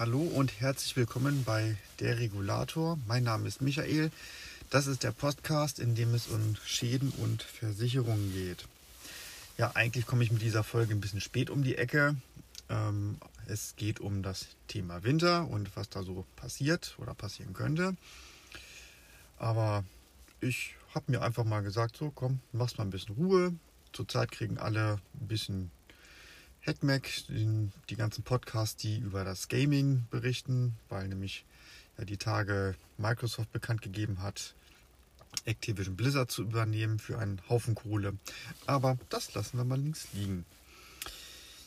Hallo und herzlich willkommen bei Der Regulator. Mein Name ist Michael. Das ist der Podcast, in dem es um Schäden und Versicherungen geht. Ja, eigentlich komme ich mit dieser Folge ein bisschen spät um die Ecke. Ähm, es geht um das Thema Winter und was da so passiert oder passieren könnte. Aber ich habe mir einfach mal gesagt, so komm, mach's mal ein bisschen Ruhe. Zurzeit kriegen alle ein bisschen Hackmack, die ganzen Podcasts, die über das Gaming berichten, weil nämlich ja, die Tage Microsoft bekannt gegeben hat, Activision Blizzard zu übernehmen für einen Haufen Kohle. Aber das lassen wir mal links liegen.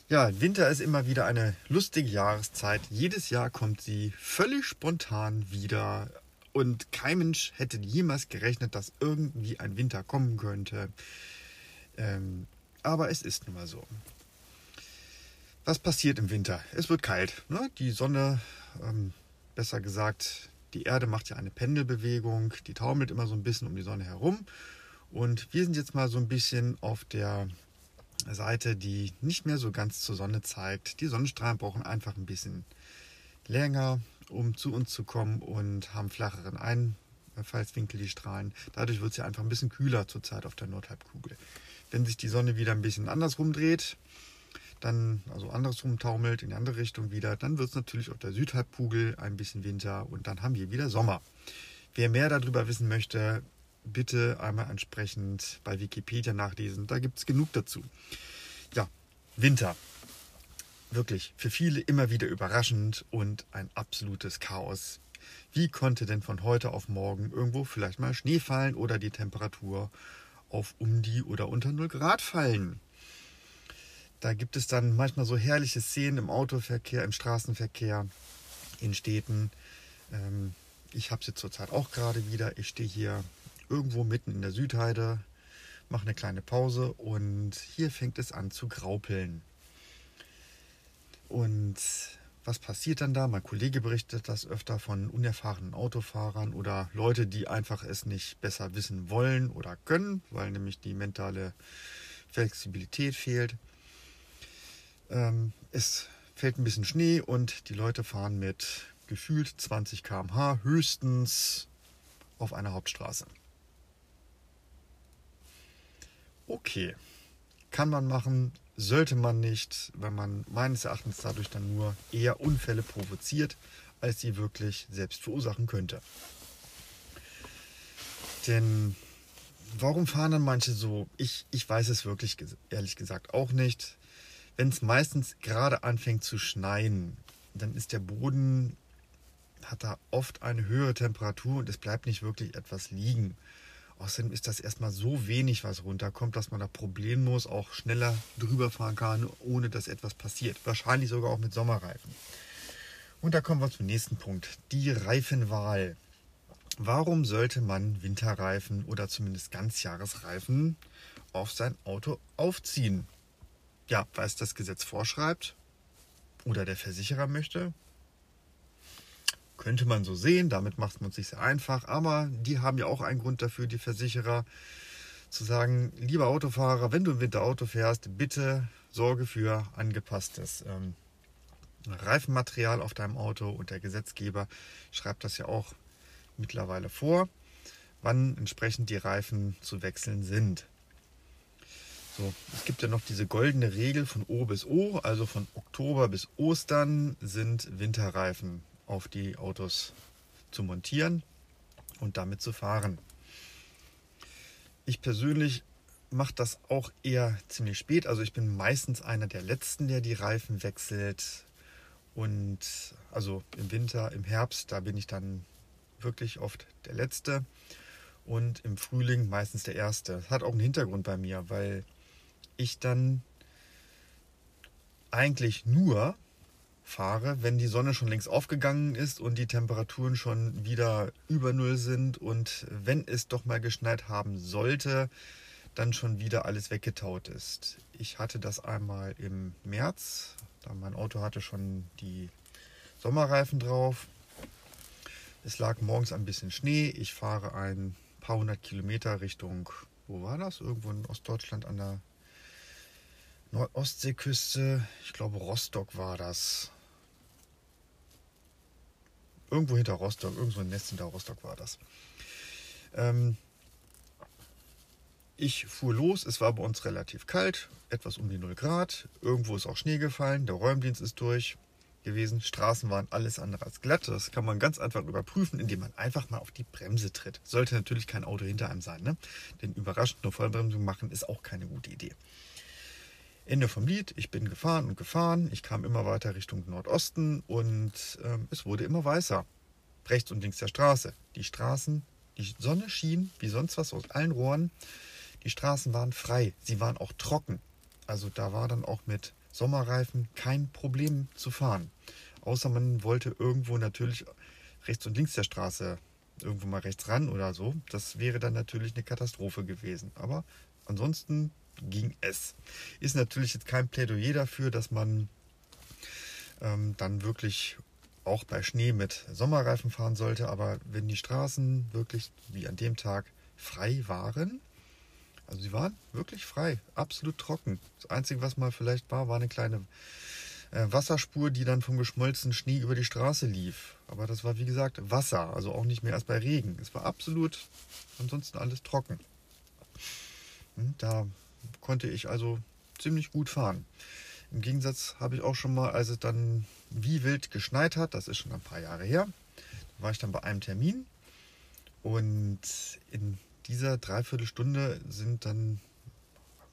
Ja, Winter ist immer wieder eine lustige Jahreszeit. Jedes Jahr kommt sie völlig spontan wieder. Und kein Mensch hätte jemals gerechnet, dass irgendwie ein Winter kommen könnte. Ähm, aber es ist nun mal so. Was passiert im Winter? Es wird kalt. Ne? Die Sonne, ähm, besser gesagt, die Erde macht ja eine Pendelbewegung, die taumelt immer so ein bisschen um die Sonne herum. Und wir sind jetzt mal so ein bisschen auf der Seite, die nicht mehr so ganz zur Sonne zeigt. Die Sonnenstrahlen brauchen einfach ein bisschen länger, um zu uns zu kommen und haben flacheren Einfallswinkel, die Strahlen. Dadurch wird es ja einfach ein bisschen kühler zurzeit auf der Nordhalbkugel. Wenn sich die Sonne wieder ein bisschen andersrum dreht, dann also andersrum taumelt, in die andere Richtung wieder, dann wird es natürlich auf der Südhalbkugel ein bisschen Winter und dann haben wir wieder Sommer. Wer mehr darüber wissen möchte, bitte einmal entsprechend bei Wikipedia nachlesen, da gibt es genug dazu. Ja, Winter. Wirklich für viele immer wieder überraschend und ein absolutes Chaos. Wie konnte denn von heute auf morgen irgendwo vielleicht mal Schnee fallen oder die Temperatur auf um die oder unter 0 Grad fallen? Da gibt es dann manchmal so herrliche Szenen im Autoverkehr, im Straßenverkehr, in Städten. Ähm, ich habe sie zurzeit auch gerade wieder. Ich stehe hier irgendwo mitten in der Südheide, mache eine kleine Pause und hier fängt es an zu graupeln. Und was passiert dann da? Mein Kollege berichtet das öfter von unerfahrenen Autofahrern oder Leute, die einfach es nicht besser wissen wollen oder können, weil nämlich die mentale Flexibilität fehlt. Ähm, es fällt ein bisschen Schnee und die Leute fahren mit gefühlt 20 km/h höchstens auf einer Hauptstraße. Okay, kann man machen, sollte man nicht, wenn man meines Erachtens dadurch dann nur eher Unfälle provoziert, als sie wirklich selbst verursachen könnte. Denn warum fahren dann manche so? Ich, ich weiß es wirklich ehrlich gesagt auch nicht wenn es meistens gerade anfängt zu schneien, dann ist der Boden, hat da oft eine höhere Temperatur und es bleibt nicht wirklich etwas liegen. Außerdem ist das erstmal so wenig, was runterkommt, dass man da problemlos auch schneller drüber fahren kann, ohne dass etwas passiert. Wahrscheinlich sogar auch mit Sommerreifen. Und da kommen wir zum nächsten Punkt. Die Reifenwahl. Warum sollte man Winterreifen oder zumindest Ganzjahresreifen auf sein Auto aufziehen? Ja, weil es das Gesetz vorschreibt oder der Versicherer möchte. Könnte man so sehen, damit macht man es sich sehr einfach, aber die haben ja auch einen Grund dafür, die Versicherer, zu sagen, lieber Autofahrer, wenn du im Winter Auto fährst, bitte sorge für angepasstes ähm, Reifenmaterial auf deinem Auto und der Gesetzgeber schreibt das ja auch mittlerweile vor, wann entsprechend die Reifen zu wechseln sind. So, es gibt ja noch diese goldene Regel von O bis O, also von Oktober bis Ostern sind Winterreifen auf die Autos zu montieren und damit zu fahren. Ich persönlich mache das auch eher ziemlich spät. Also ich bin meistens einer der letzten, der die Reifen wechselt. Und also im Winter, im Herbst, da bin ich dann wirklich oft der Letzte. Und im Frühling meistens der Erste. Das hat auch einen Hintergrund bei mir, weil ich dann eigentlich nur fahre, wenn die Sonne schon längst aufgegangen ist und die Temperaturen schon wieder über Null sind und wenn es doch mal geschneit haben sollte, dann schon wieder alles weggetaut ist. Ich hatte das einmal im März, da mein Auto hatte schon die Sommerreifen drauf. Es lag morgens ein bisschen Schnee. Ich fahre ein paar hundert Kilometer Richtung, wo war das? Irgendwo in Ostdeutschland an der Nordostseeküste, ich glaube Rostock war das. Irgendwo hinter Rostock, irgendwo ein Nest hinter Rostock war das. Ähm, ich fuhr los, es war bei uns relativ kalt, etwas um die 0 Grad. Irgendwo ist auch Schnee gefallen, der Räumdienst ist durch gewesen. Straßen waren alles andere als glatt. Das kann man ganz einfach überprüfen, indem man einfach mal auf die Bremse tritt. Sollte natürlich kein Auto hinter einem sein, ne? denn überraschend nur Vollbremsung machen ist auch keine gute Idee. Ende vom Lied, ich bin gefahren und gefahren, ich kam immer weiter Richtung Nordosten und ähm, es wurde immer weißer. Rechts und links der Straße. Die Straßen, die Sonne schien wie sonst was aus allen Rohren. Die Straßen waren frei, sie waren auch trocken. Also da war dann auch mit Sommerreifen kein Problem zu fahren. Außer man wollte irgendwo natürlich rechts und links der Straße irgendwo mal rechts ran oder so. Das wäre dann natürlich eine Katastrophe gewesen. Aber ansonsten ging es. Ist natürlich jetzt kein Plädoyer dafür, dass man ähm, dann wirklich auch bei Schnee mit Sommerreifen fahren sollte. Aber wenn die Straßen wirklich wie an dem Tag frei waren, also sie waren wirklich frei, absolut trocken. Das Einzige, was mal vielleicht war, war eine kleine äh, Wasserspur, die dann vom geschmolzenen Schnee über die Straße lief. Aber das war wie gesagt Wasser, also auch nicht mehr als bei Regen. Es war absolut ansonsten alles trocken. Hm, da konnte ich also ziemlich gut fahren. Im Gegensatz habe ich auch schon mal, als es dann wie wild geschneit hat, das ist schon ein paar Jahre her, war ich dann bei einem Termin und in dieser Dreiviertelstunde sind dann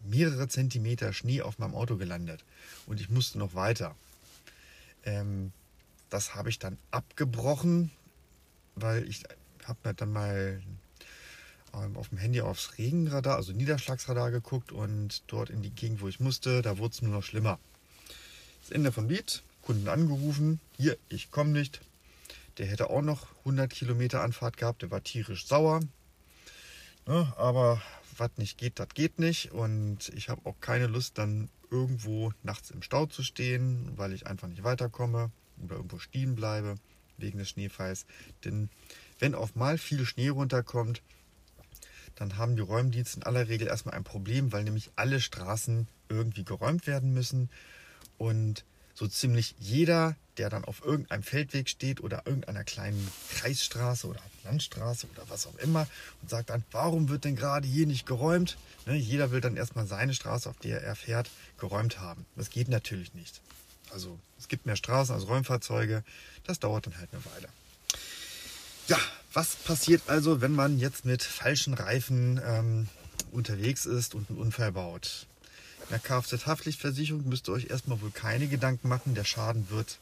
mehrere Zentimeter Schnee auf meinem Auto gelandet und ich musste noch weiter. Ähm, das habe ich dann abgebrochen, weil ich habe mir dann mal auf dem Handy aufs Regenradar, also Niederschlagsradar geguckt und dort in die Gegend, wo ich musste, da wurde es nur noch schlimmer. Das Ende vom Lied, Kunden angerufen, hier, ich komme nicht. Der hätte auch noch 100 Kilometer Anfahrt gehabt, der war tierisch sauer. Ne, aber was nicht geht, das geht nicht. Und ich habe auch keine Lust, dann irgendwo nachts im Stau zu stehen, weil ich einfach nicht weiterkomme oder irgendwo stehen bleibe wegen des Schneefalls. Denn wenn auf mal viel Schnee runterkommt, dann haben die Räumdienste in aller Regel erstmal ein Problem, weil nämlich alle Straßen irgendwie geräumt werden müssen. Und so ziemlich jeder, der dann auf irgendeinem Feldweg steht oder irgendeiner kleinen Kreisstraße oder Landstraße oder was auch immer und sagt dann, warum wird denn gerade hier nicht geräumt? Ne, jeder will dann erstmal seine Straße, auf der er fährt, geräumt haben. Das geht natürlich nicht. Also es gibt mehr Straßen als Räumfahrzeuge. Das dauert dann halt eine Weile. Ja, was passiert also, wenn man jetzt mit falschen Reifen ähm, unterwegs ist und einen Unfall baut? In der Kfz-Haftpflichtversicherung müsst ihr euch erstmal wohl keine Gedanken machen. Der Schaden wird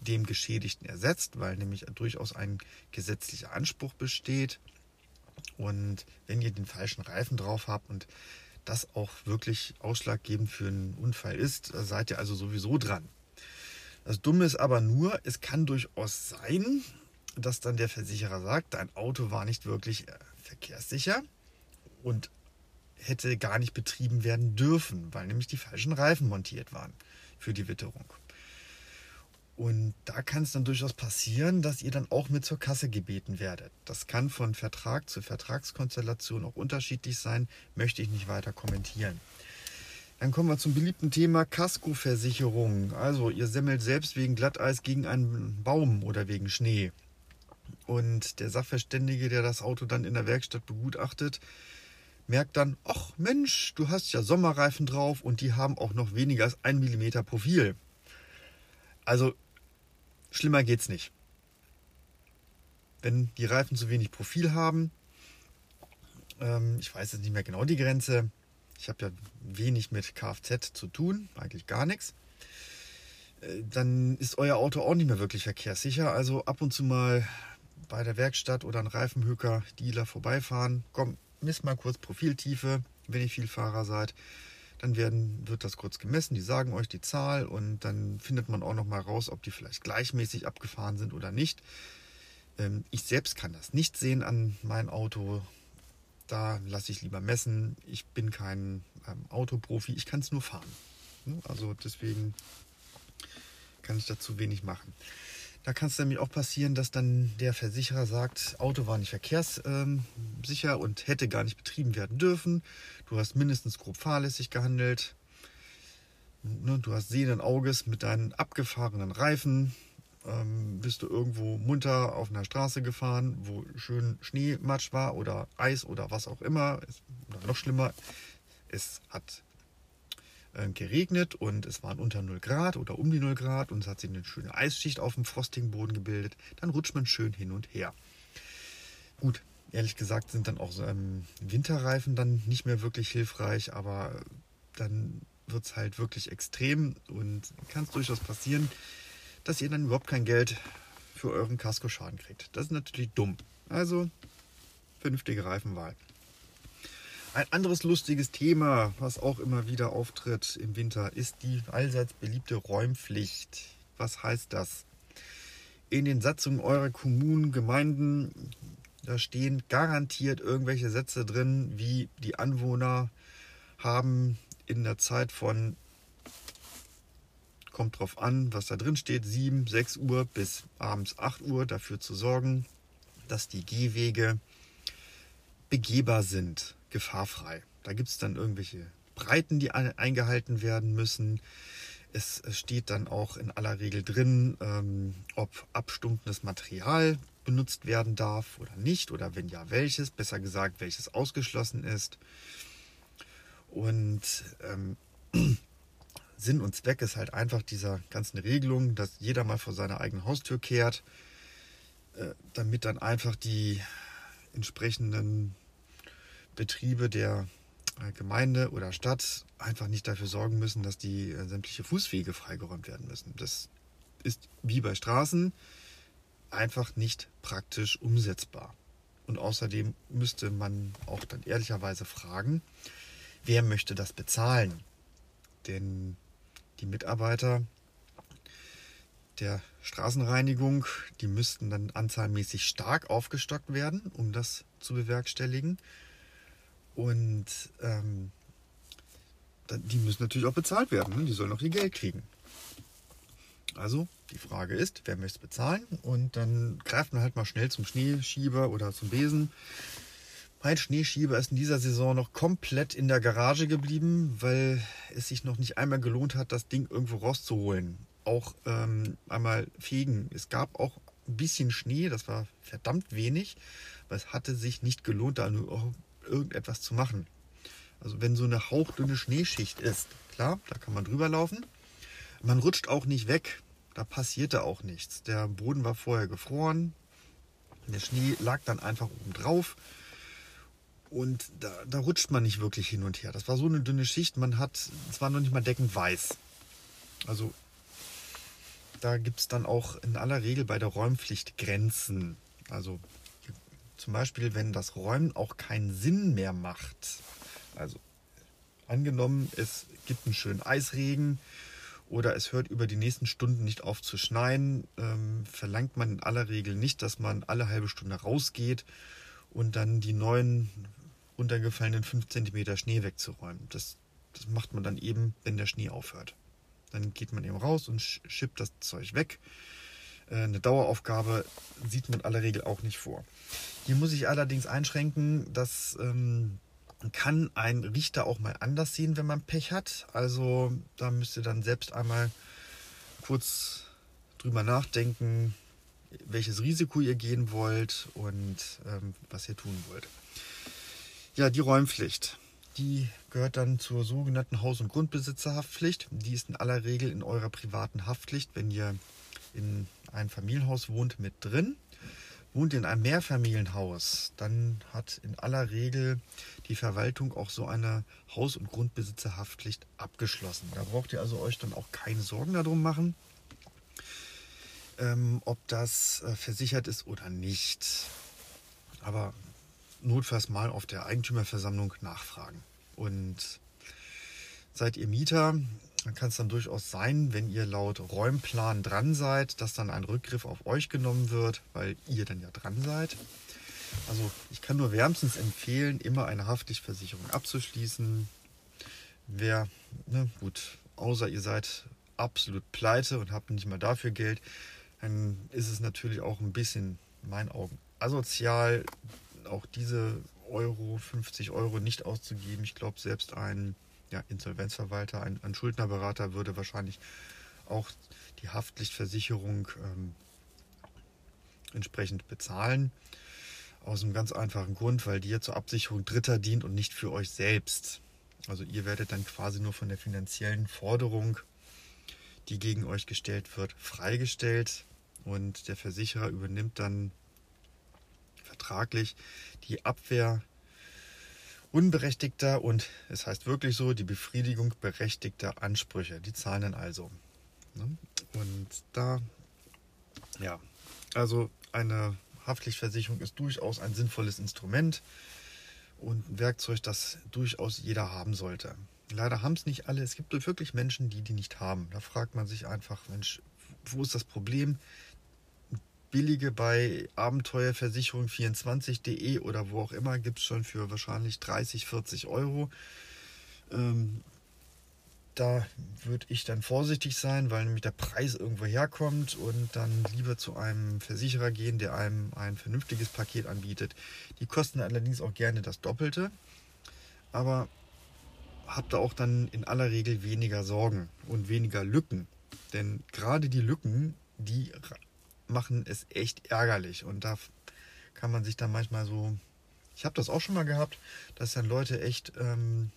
dem Geschädigten ersetzt, weil nämlich durchaus ein gesetzlicher Anspruch besteht. Und wenn ihr den falschen Reifen drauf habt und das auch wirklich ausschlaggebend für einen Unfall ist, seid ihr also sowieso dran. Das Dumme ist aber nur, es kann durchaus sein, dass dann der Versicherer sagt, dein Auto war nicht wirklich äh, verkehrssicher und hätte gar nicht betrieben werden dürfen, weil nämlich die falschen Reifen montiert waren für die Witterung. Und da kann es dann durchaus passieren, dass ihr dann auch mit zur Kasse gebeten werdet. Das kann von Vertrag zu Vertragskonstellation auch unterschiedlich sein, möchte ich nicht weiter kommentieren. Dann kommen wir zum beliebten Thema Kaskoversicherung. Also ihr semmelt selbst wegen Glatteis gegen einen Baum oder wegen Schnee. Und der Sachverständige, der das Auto dann in der Werkstatt begutachtet, merkt dann, ach Mensch, du hast ja Sommerreifen drauf und die haben auch noch weniger als ein Millimeter Profil. Also schlimmer geht's nicht. Wenn die Reifen zu wenig Profil haben, ähm, ich weiß jetzt nicht mehr genau die Grenze, ich habe ja wenig mit Kfz zu tun, eigentlich gar nichts, äh, dann ist euer Auto auch nicht mehr wirklich verkehrssicher. Also ab und zu mal bei der Werkstatt oder ein Reifenhöker, Dealer vorbeifahren. Komm, misst mal kurz Profiltiefe, wenn ihr Vielfahrer seid. Dann werden, wird das kurz gemessen, die sagen euch die Zahl und dann findet man auch noch mal raus, ob die vielleicht gleichmäßig abgefahren sind oder nicht. Ähm, ich selbst kann das nicht sehen an mein Auto. Da lasse ich lieber messen. Ich bin kein ähm, Autoprofi, ich kann es nur fahren. Also deswegen kann ich dazu wenig machen. Da kann es nämlich auch passieren, dass dann der Versicherer sagt, Auto war nicht verkehrssicher und hätte gar nicht betrieben werden dürfen. Du hast mindestens grob fahrlässig gehandelt. Ne, du hast sehenden Auges mit deinen abgefahrenen Reifen ähm, bist du irgendwo munter auf einer Straße gefahren, wo schön Schneematsch war oder Eis oder was auch immer. Oder noch schlimmer, es hat geregnet und es waren unter 0 Grad oder um die 0 Grad und es hat sich eine schöne Eisschicht auf dem frostigen Boden gebildet. Dann rutscht man schön hin und her. Gut, ehrlich gesagt sind dann auch so, ähm, Winterreifen dann nicht mehr wirklich hilfreich, aber dann wird es halt wirklich extrem und kann es durchaus passieren, dass ihr dann überhaupt kein Geld für euren Kaskoschaden kriegt. Das ist natürlich dumm. Also vernünftige Reifenwahl. Ein anderes lustiges Thema, was auch immer wieder auftritt im Winter, ist die allseits beliebte Räumpflicht. Was heißt das? In den Satzungen eurer Kommunen, Gemeinden, da stehen garantiert irgendwelche Sätze drin, wie die Anwohner haben in der Zeit von kommt drauf an, was da drin steht, 7, 6 Uhr bis abends 8 Uhr dafür zu sorgen, dass die Gehwege begehbar sind, gefahrfrei. Da gibt es dann irgendwelche Breiten, die eingehalten werden müssen. Es steht dann auch in aller Regel drin, ähm, ob abstumpendes Material benutzt werden darf oder nicht, oder wenn ja, welches, besser gesagt, welches ausgeschlossen ist. Und ähm, Sinn und Zweck ist halt einfach dieser ganzen Regelung, dass jeder mal vor seiner eigenen Haustür kehrt, äh, damit dann einfach die entsprechenden Betriebe der äh, Gemeinde oder Stadt einfach nicht dafür sorgen müssen, dass die äh, sämtliche Fußwege freigeräumt werden müssen. Das ist wie bei Straßen einfach nicht praktisch umsetzbar. Und außerdem müsste man auch dann ehrlicherweise fragen, wer möchte das bezahlen? Denn die Mitarbeiter der Straßenreinigung, die müssten dann anzahlmäßig stark aufgestockt werden, um das zu bewerkstelligen. Und ähm, die müssen natürlich auch bezahlt werden. Ne? Die sollen auch ihr Geld kriegen. Also die Frage ist, wer möchte es bezahlen? Und dann greift man halt mal schnell zum Schneeschieber oder zum Besen mein Schneeschieber ist in dieser Saison noch komplett in der Garage geblieben, weil es sich noch nicht einmal gelohnt hat, das Ding irgendwo rauszuholen. Auch ähm, einmal fegen. Es gab auch ein bisschen Schnee, das war verdammt wenig, aber es hatte sich nicht gelohnt, da nur irgendetwas zu machen. Also wenn so eine hauchdünne Schneeschicht ist, klar, da kann man drüber laufen. Man rutscht auch nicht weg, da passierte auch nichts. Der Boden war vorher gefroren, der Schnee lag dann einfach oben drauf und da, da, rutscht man nicht wirklich hin und her. Das war so eine dünne Schicht, man hat, es war noch nicht mal deckend weiß. Also da gibt es dann auch in aller Regel bei der Räumpflicht Grenzen. Also zum Beispiel, wenn das Räumen auch keinen Sinn mehr macht. Also angenommen, es gibt einen schönen Eisregen oder es hört über die nächsten Stunden nicht auf zu schneien, ähm, verlangt man in aller Regel nicht, dass man alle halbe Stunde rausgeht und dann die neuen runtergefallenen 5 cm Schnee wegzuräumen. Das, das macht man dann eben, wenn der Schnee aufhört. Dann geht man eben raus und schippt das Zeug weg. Äh, eine Daueraufgabe sieht man in aller Regel auch nicht vor. Hier muss ich allerdings einschränken, dass ähm, kann ein Richter auch mal anders sehen, wenn man Pech hat. Also da müsst ihr dann selbst einmal kurz drüber nachdenken, welches Risiko ihr gehen wollt und ähm, was ihr tun wollt. Ja, die Räumpflicht. Die gehört dann zur sogenannten Haus- und Grundbesitzerhaftpflicht. Die ist in aller Regel in eurer privaten Haftpflicht, wenn ihr in einem Familienhaus wohnt, mit drin. Wohnt in einem Mehrfamilienhaus, dann hat in aller Regel die Verwaltung auch so eine Haus- und Grundbesitzerhaftpflicht abgeschlossen. Da braucht ihr also euch dann auch keine Sorgen darum machen, ähm, ob das äh, versichert ist oder nicht. Aber notfalls mal auf der Eigentümerversammlung nachfragen. Und seid ihr Mieter, dann kann es dann durchaus sein, wenn ihr laut Räumplan dran seid, dass dann ein Rückgriff auf euch genommen wird, weil ihr dann ja dran seid. Also ich kann nur wärmstens empfehlen, immer eine Haftpflichtversicherung abzuschließen. Wer, ne, gut, außer ihr seid absolut pleite und habt nicht mal dafür Geld, dann ist es natürlich auch ein bisschen, in meinen Augen, asozial, auch diese Euro, 50 Euro nicht auszugeben. Ich glaube, selbst ein ja, Insolvenzverwalter, ein, ein Schuldnerberater würde wahrscheinlich auch die Haftpflichtversicherung ähm, entsprechend bezahlen. Aus einem ganz einfachen Grund, weil die ja zur Absicherung Dritter dient und nicht für euch selbst. Also ihr werdet dann quasi nur von der finanziellen Forderung, die gegen euch gestellt wird, freigestellt und der Versicherer übernimmt dann vertraglich die Abwehr unberechtigter und es heißt wirklich so, die Befriedigung berechtigter Ansprüche. Die zahlen dann also. Ne? Und da, ja, also eine Haftpflichtversicherung ist durchaus ein sinnvolles Instrument und ein Werkzeug, das durchaus jeder haben sollte. Leider haben es nicht alle. Es gibt wirklich Menschen, die die nicht haben. Da fragt man sich einfach, Mensch, wo ist das Problem? Billige bei Abenteuerversicherung24.de oder wo auch immer gibt es schon für wahrscheinlich 30, 40 Euro. Ähm, da würde ich dann vorsichtig sein, weil nämlich der Preis irgendwo herkommt und dann lieber zu einem Versicherer gehen, der einem ein vernünftiges Paket anbietet. Die kosten allerdings auch gerne das Doppelte, aber habt ihr auch dann in aller Regel weniger Sorgen und weniger Lücken. Denn gerade die Lücken, die machen es echt ärgerlich und da kann man sich dann manchmal so, ich habe das auch schon mal gehabt, dass dann Leute echt ähm,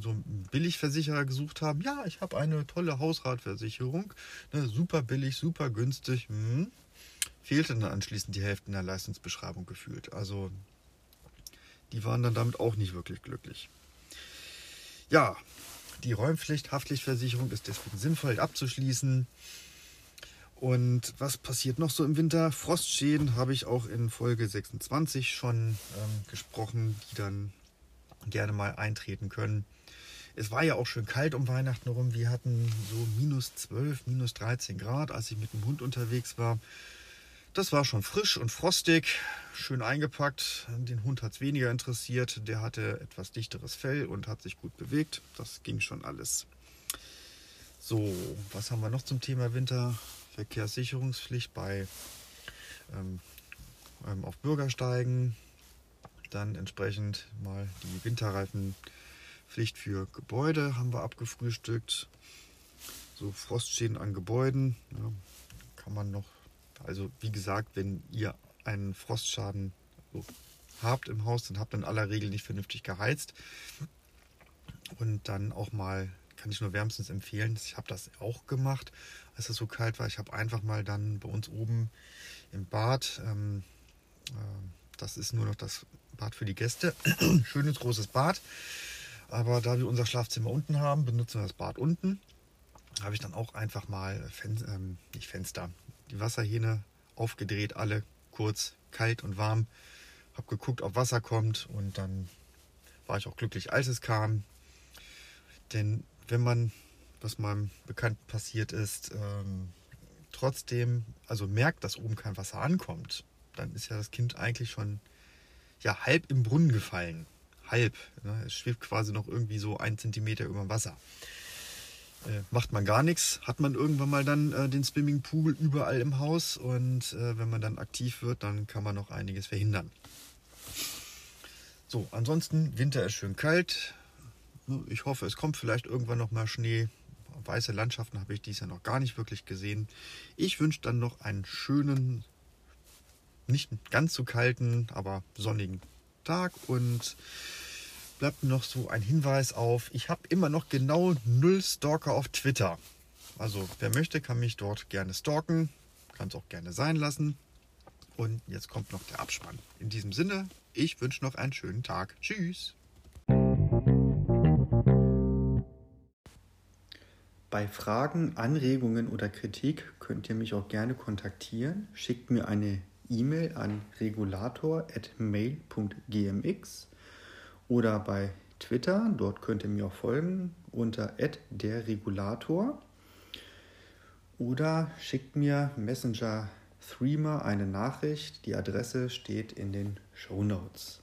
so Billigversicherer gesucht haben. Ja, ich habe eine tolle Hausratversicherung, ne, super billig, super günstig. Hm. Fehlte dann anschließend die Hälfte in der Leistungsbeschreibung gefühlt. Also die waren dann damit auch nicht wirklich glücklich. Ja, die Räumpflicht, Haftpflichtversicherung ist deswegen sinnvoll abzuschließen. Und was passiert noch so im Winter? Frostschäden habe ich auch in Folge 26 schon ähm, gesprochen, die dann gerne mal eintreten können. Es war ja auch schön kalt um Weihnachten rum. Wir hatten so minus 12, minus 13 Grad, als ich mit dem Hund unterwegs war. Das war schon frisch und frostig, schön eingepackt. Den Hund hat es weniger interessiert. Der hatte etwas dichteres Fell und hat sich gut bewegt. Das ging schon alles. So, was haben wir noch zum Thema Winterverkehrssicherungspflicht bei ähm, ähm, auf Bürgersteigen? Dann entsprechend mal die Winterreifenpflicht für Gebäude haben wir abgefrühstückt. So Frostschäden an Gebäuden ja, kann man noch also wie gesagt, wenn ihr einen Frostschaden habt im Haus, dann habt ihr in aller Regel nicht vernünftig geheizt. Und dann auch mal, kann ich nur wärmstens empfehlen, ich habe das auch gemacht, als es so kalt war. Ich habe einfach mal dann bei uns oben im Bad, ähm, äh, das ist nur noch das Bad für die Gäste, schönes großes Bad. Aber da wir unser Schlafzimmer unten haben, benutzen wir das Bad unten. Habe ich dann auch einfach mal Fen ähm, nicht Fenster, die Wasserhähne aufgedreht, alle kurz, kalt und warm. Hab geguckt, ob Wasser kommt und dann war ich auch glücklich, als es kam. Denn wenn man, was meinem Bekannten passiert ist, ähm, trotzdem, also merkt, dass oben kein Wasser ankommt, dann ist ja das Kind eigentlich schon ja, halb im Brunnen gefallen. Halb. Ne? Es schwebt quasi noch irgendwie so ein Zentimeter über dem Wasser. Äh, macht man gar nichts, hat man irgendwann mal dann äh, den Swimmingpool überall im Haus und äh, wenn man dann aktiv wird, dann kann man noch einiges verhindern. So, ansonsten Winter ist schön kalt. Ich hoffe, es kommt vielleicht irgendwann noch mal Schnee. Weiße Landschaften habe ich dies Jahr noch gar nicht wirklich gesehen. Ich wünsche dann noch einen schönen, nicht ganz so kalten, aber sonnigen Tag und bleibt noch so ein Hinweis auf, ich habe immer noch genau null Stalker auf Twitter. Also wer möchte, kann mich dort gerne stalken, kann es auch gerne sein lassen. Und jetzt kommt noch der Abspann. In diesem Sinne, ich wünsche noch einen schönen Tag. Tschüss. Bei Fragen, Anregungen oder Kritik könnt ihr mich auch gerne kontaktieren. Schickt mir eine E-Mail an regulator.mail.gmx oder bei Twitter. Dort könnt ihr mir auch folgen unter @derregulator oder schickt mir Messenger Threema eine Nachricht. Die Adresse steht in den Show Notes.